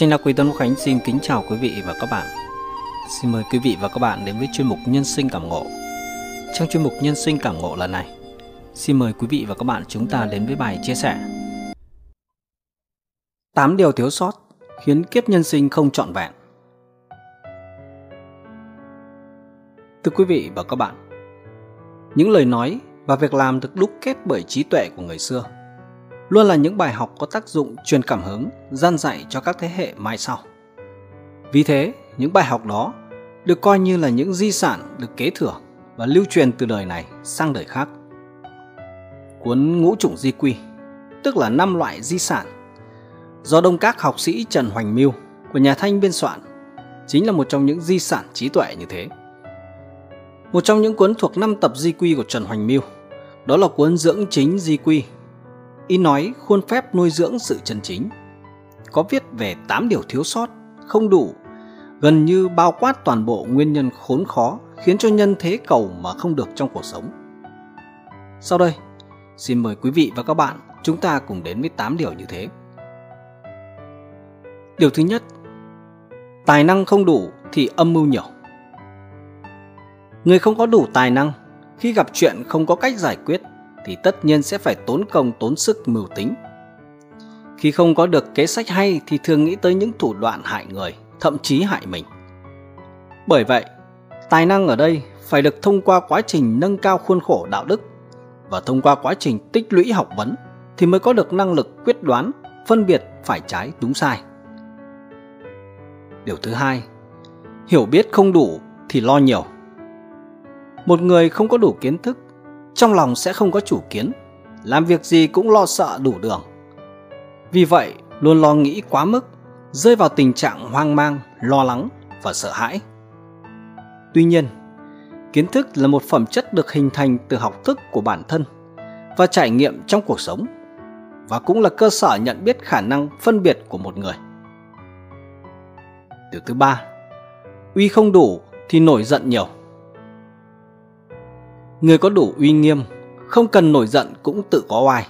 Tranh Đa Quý Tân Quốc Khánh xin kính chào quý vị và các bạn. Xin mời quý vị và các bạn đến với chuyên mục Nhân sinh cảm ngộ. Trong chuyên mục Nhân sinh cảm ngộ lần này, xin mời quý vị và các bạn chúng ta đến với bài chia sẻ 8 điều thiếu sót khiến kiếp nhân sinh không trọn vẹn. Thưa quý vị và các bạn, những lời nói và việc làm được đúc kết bởi trí tuệ của người xưa – luôn là những bài học có tác dụng truyền cảm hứng, gian dạy cho các thế hệ mai sau. Vì thế, những bài học đó được coi như là những di sản được kế thừa và lưu truyền từ đời này sang đời khác. Cuốn Ngũ Chủng Di Quy, tức là năm loại di sản, do đông các học sĩ Trần Hoành Miêu của nhà Thanh biên soạn, chính là một trong những di sản trí tuệ như thế. Một trong những cuốn thuộc năm tập di quy của Trần Hoành Miêu, đó là cuốn Dưỡng Chính Di Quy ý nói khuôn phép nuôi dưỡng sự chân chính. Có viết về 8 điều thiếu sót, không đủ, gần như bao quát toàn bộ nguyên nhân khốn khó khiến cho nhân thế cầu mà không được trong cuộc sống. Sau đây, xin mời quý vị và các bạn chúng ta cùng đến với 8 điều như thế. Điều thứ nhất, tài năng không đủ thì âm mưu nhiều. Người không có đủ tài năng khi gặp chuyện không có cách giải quyết thì tất nhiên sẽ phải tốn công tốn sức mưu tính. Khi không có được kế sách hay thì thường nghĩ tới những thủ đoạn hại người, thậm chí hại mình. Bởi vậy, tài năng ở đây phải được thông qua quá trình nâng cao khuôn khổ đạo đức và thông qua quá trình tích lũy học vấn thì mới có được năng lực quyết đoán, phân biệt phải trái đúng sai. Điều thứ hai, hiểu biết không đủ thì lo nhiều. Một người không có đủ kiến thức trong lòng sẽ không có chủ kiến, làm việc gì cũng lo sợ đủ đường. Vì vậy, luôn lo nghĩ quá mức, rơi vào tình trạng hoang mang, lo lắng và sợ hãi. Tuy nhiên, kiến thức là một phẩm chất được hình thành từ học thức của bản thân và trải nghiệm trong cuộc sống và cũng là cơ sở nhận biết khả năng phân biệt của một người. Điều thứ ba, uy không đủ thì nổi giận nhiều. Người có đủ uy nghiêm, không cần nổi giận cũng tự có oai.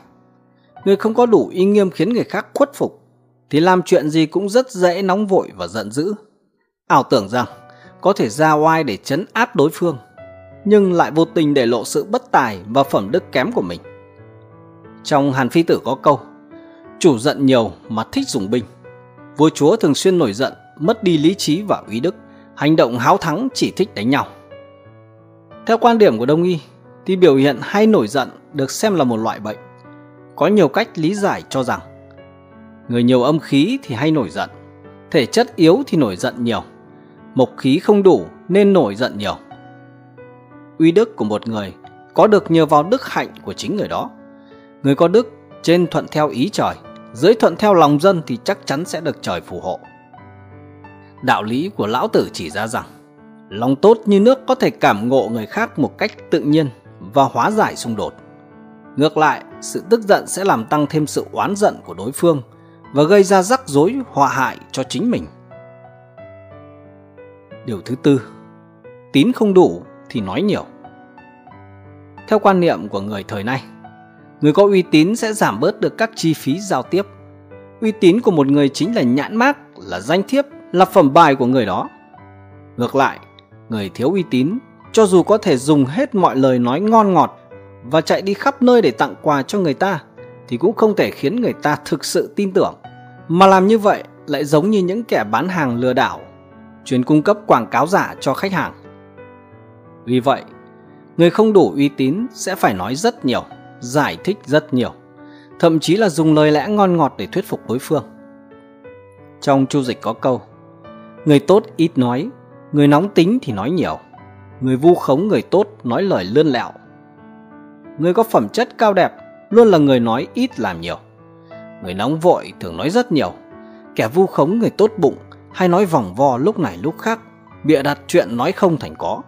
Người không có đủ uy nghiêm khiến người khác khuất phục, thì làm chuyện gì cũng rất dễ nóng vội và giận dữ. Ảo tưởng rằng có thể ra oai để chấn áp đối phương, nhưng lại vô tình để lộ sự bất tài và phẩm đức kém của mình. Trong Hàn Phi Tử có câu, chủ giận nhiều mà thích dùng binh. Vua chúa thường xuyên nổi giận, mất đi lý trí và uy đức, hành động háo thắng chỉ thích đánh nhau. Theo quan điểm của Đông y, thì biểu hiện hay nổi giận được xem là một loại bệnh. Có nhiều cách lý giải cho rằng người nhiều âm khí thì hay nổi giận, thể chất yếu thì nổi giận nhiều, mộc khí không đủ nên nổi giận nhiều. Uy đức của một người có được nhờ vào đức hạnh của chính người đó. Người có đức trên thuận theo ý trời, dưới thuận theo lòng dân thì chắc chắn sẽ được trời phù hộ. Đạo lý của lão tử chỉ ra rằng Lòng tốt như nước có thể cảm ngộ người khác một cách tự nhiên và hóa giải xung đột. Ngược lại, sự tức giận sẽ làm tăng thêm sự oán giận của đối phương và gây ra rắc rối họa hại cho chính mình. Điều thứ tư, tín không đủ thì nói nhiều. Theo quan niệm của người thời nay, người có uy tín sẽ giảm bớt được các chi phí giao tiếp. Uy tín của một người chính là nhãn mác, là danh thiếp, là phẩm bài của người đó. Ngược lại, người thiếu uy tín, cho dù có thể dùng hết mọi lời nói ngon ngọt và chạy đi khắp nơi để tặng quà cho người ta, thì cũng không thể khiến người ta thực sự tin tưởng. Mà làm như vậy lại giống như những kẻ bán hàng lừa đảo, chuyên cung cấp quảng cáo giả cho khách hàng. Vì vậy, người không đủ uy tín sẽ phải nói rất nhiều, giải thích rất nhiều, thậm chí là dùng lời lẽ ngon ngọt để thuyết phục đối phương. Trong chu dịch có câu, người tốt ít nói Người nóng tính thì nói nhiều, người vu khống người tốt nói lời lươn lẹo. Người có phẩm chất cao đẹp luôn là người nói ít làm nhiều. Người nóng vội thường nói rất nhiều, kẻ vu khống người tốt bụng hay nói vòng vo lúc này lúc khác, bịa đặt chuyện nói không thành có,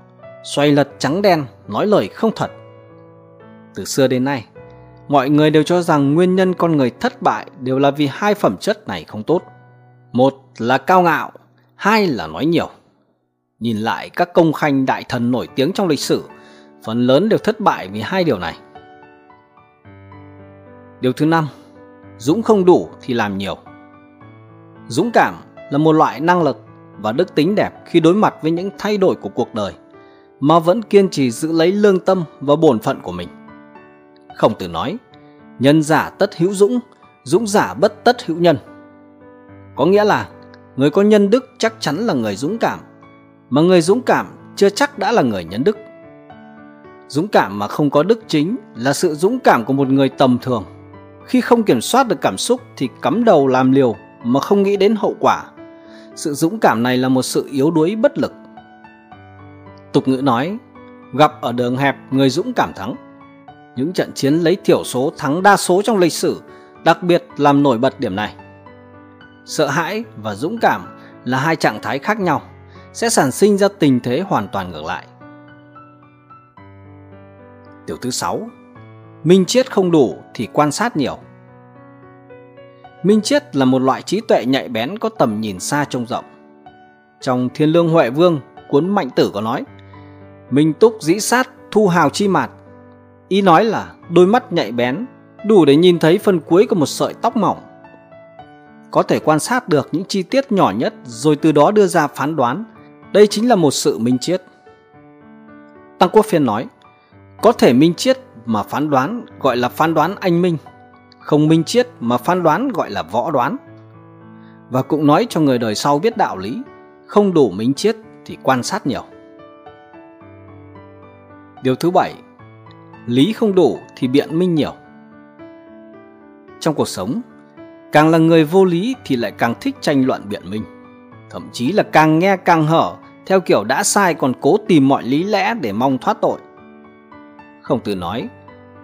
xoay lật trắng đen, nói lời không thật. Từ xưa đến nay, mọi người đều cho rằng nguyên nhân con người thất bại đều là vì hai phẩm chất này không tốt. Một là cao ngạo, hai là nói nhiều. Nhìn lại các công khanh đại thần nổi tiếng trong lịch sử, phần lớn đều thất bại vì hai điều này. Điều thứ năm, dũng không đủ thì làm nhiều. Dũng cảm là một loại năng lực và đức tính đẹp khi đối mặt với những thay đổi của cuộc đời mà vẫn kiên trì giữ lấy lương tâm và bổn phận của mình. Không từ nói, nhân giả tất hữu dũng, dũng giả bất tất hữu nhân. Có nghĩa là người có nhân đức chắc chắn là người dũng cảm, mà người dũng cảm chưa chắc đã là người nhân đức. Dũng cảm mà không có đức chính là sự dũng cảm của một người tầm thường. Khi không kiểm soát được cảm xúc thì cắm đầu làm liều mà không nghĩ đến hậu quả. Sự dũng cảm này là một sự yếu đuối bất lực. Tục ngữ nói, gặp ở đường hẹp người dũng cảm thắng. Những trận chiến lấy thiểu số thắng đa số trong lịch sử đặc biệt làm nổi bật điểm này. Sợ hãi và dũng cảm là hai trạng thái khác nhau, sẽ sản sinh ra tình thế hoàn toàn ngược lại. Điều thứ 6. Minh triết không đủ thì quan sát nhiều. Minh triết là một loại trí tuệ nhạy bén có tầm nhìn xa trông rộng. Trong Thiên Lương Huệ Vương, cuốn Mạnh Tử có nói: Minh túc dĩ sát, thu hào chi mạt. Ý nói là đôi mắt nhạy bén, đủ để nhìn thấy phần cuối của một sợi tóc mỏng. Có thể quan sát được những chi tiết nhỏ nhất rồi từ đó đưa ra phán đoán. Đây chính là một sự minh triết. Tăng Quốc Phiên nói: có thể minh triết mà phán đoán gọi là phán đoán anh minh, không minh triết mà phán đoán gọi là võ đoán. Và cũng nói cho người đời sau biết đạo lý, không đủ minh triết thì quan sát nhiều. Điều thứ bảy, lý không đủ thì biện minh nhiều. Trong cuộc sống, càng là người vô lý thì lại càng thích tranh luận biện minh. Thậm chí là càng nghe càng hở, theo kiểu đã sai còn cố tìm mọi lý lẽ để mong thoát tội. không tử nói,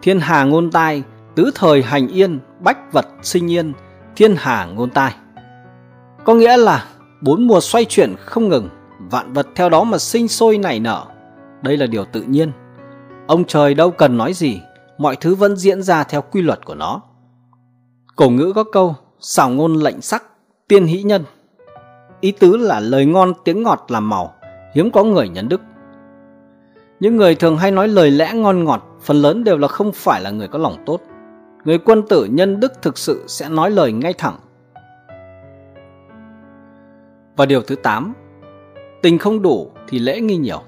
thiên hà ngôn tai, tứ thời hành yên, bách vật sinh yên, thiên hà ngôn tai. Có nghĩa là bốn mùa xoay chuyển không ngừng, vạn vật theo đó mà sinh sôi nảy nở. Đây là điều tự nhiên. Ông trời đâu cần nói gì, mọi thứ vẫn diễn ra theo quy luật của nó. Cổ ngữ có câu, xảo ngôn lệnh sắc, tiên hỷ nhân. Ý tứ là lời ngon tiếng ngọt làm màu, hiếm có người nhân đức. Những người thường hay nói lời lẽ ngon ngọt, phần lớn đều là không phải là người có lòng tốt. Người quân tử nhân đức thực sự sẽ nói lời ngay thẳng. Và điều thứ 8, tình không đủ thì lễ nghi nhiều.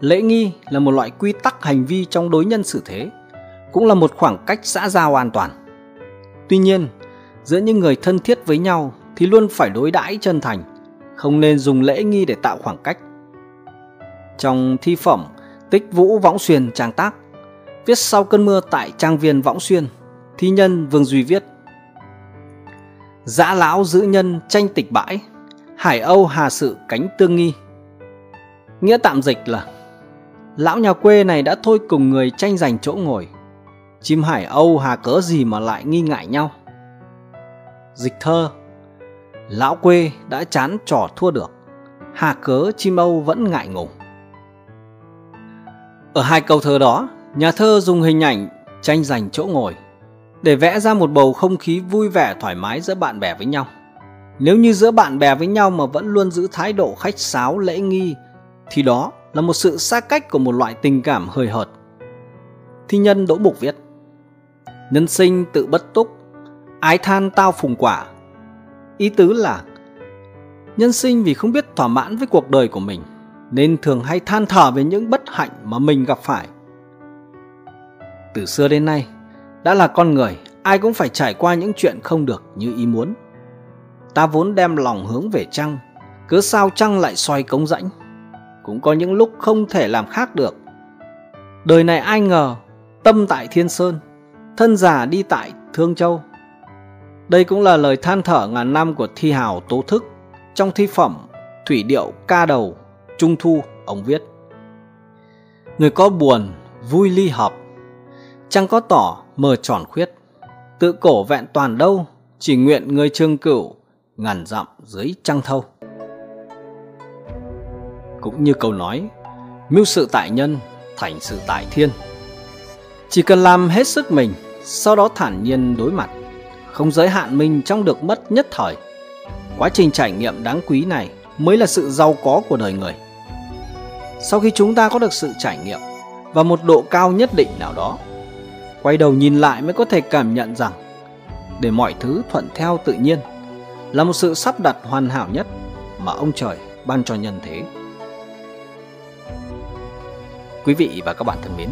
Lễ nghi là một loại quy tắc hành vi trong đối nhân xử thế, cũng là một khoảng cách xã giao an toàn. Tuy nhiên, giữa những người thân thiết với nhau thì luôn phải đối đãi chân thành, không nên dùng lễ nghi để tạo khoảng cách. Trong thi phẩm Tích Vũ Võng Xuyên trang tác Viết sau cơn mưa tại trang viên Võng Xuyên Thi nhân Vương Duy viết Dã lão giữ nhân tranh tịch bãi Hải Âu hà sự cánh tương nghi. Nghĩa tạm dịch là Lão nhà quê này đã thôi cùng người tranh giành chỗ ngồi Chim Hải Âu hà cớ gì mà lại nghi ngại nhau? Dịch thơ Lão quê đã chán trò thua được Hà cớ chim Âu vẫn ngại ngùng ở hai câu thơ đó, nhà thơ dùng hình ảnh tranh giành chỗ ngồi để vẽ ra một bầu không khí vui vẻ thoải mái giữa bạn bè với nhau. Nếu như giữa bạn bè với nhau mà vẫn luôn giữ thái độ khách sáo lễ nghi thì đó là một sự xa cách của một loại tình cảm hời hợt. Thi nhân Đỗ Mục viết Nhân sinh tự bất túc, ái than tao phùng quả. Ý tứ là nhân sinh vì không biết thỏa mãn với cuộc đời của mình nên thường hay than thở về những bất hạnh mà mình gặp phải. Từ xưa đến nay, đã là con người, ai cũng phải trải qua những chuyện không được như ý muốn. Ta vốn đem lòng hướng về trăng, cứ sao trăng lại xoay cống rãnh. Cũng có những lúc không thể làm khác được. Đời này ai ngờ, tâm tại Thiên Sơn, thân già đi tại Thương Châu. Đây cũng là lời than thở ngàn năm của thi hào tố thức trong thi phẩm Thủy điệu ca đầu Trung Thu, ông viết. Người có buồn, vui ly hợp Chẳng có tỏ, mờ tròn khuyết Tự cổ vẹn toàn đâu Chỉ nguyện người trương cửu Ngàn dặm dưới trăng thâu. Cũng như câu nói Mưu sự tại nhân, thành sự tại thiên. Chỉ cần làm hết sức mình Sau đó thản nhiên đối mặt không giới hạn mình trong được mất nhất thời. Quá trình trải nghiệm đáng quý này mới là sự giàu có của đời người. Sau khi chúng ta có được sự trải nghiệm và một độ cao nhất định nào đó quay đầu nhìn lại mới có thể cảm nhận rằng để mọi thứ thuận theo tự nhiên là một sự sắp đặt hoàn hảo nhất mà ông trời ban cho nhân thế. Quý vị và các bạn thân mến,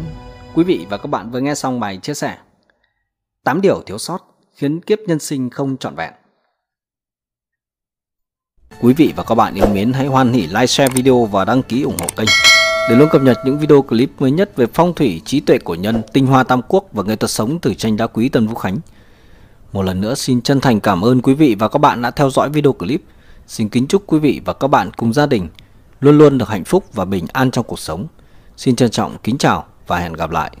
quý vị và các bạn vừa nghe xong bài chia sẻ 8 điều thiếu sót khiến kiếp nhân sinh không trọn vẹn. Quý vị và các bạn yêu mến hãy hoan hỉ like, share video và đăng ký ủng hộ kênh để luôn cập nhật những video clip mới nhất về phong thủy, trí tuệ của nhân, tinh hoa tam quốc và nghệ thuật sống từ tranh đá quý Tân Vũ Khánh. Một lần nữa xin chân thành cảm ơn quý vị và các bạn đã theo dõi video clip. Xin kính chúc quý vị và các bạn cùng gia đình luôn luôn được hạnh phúc và bình an trong cuộc sống. Xin trân trọng kính chào và hẹn gặp lại.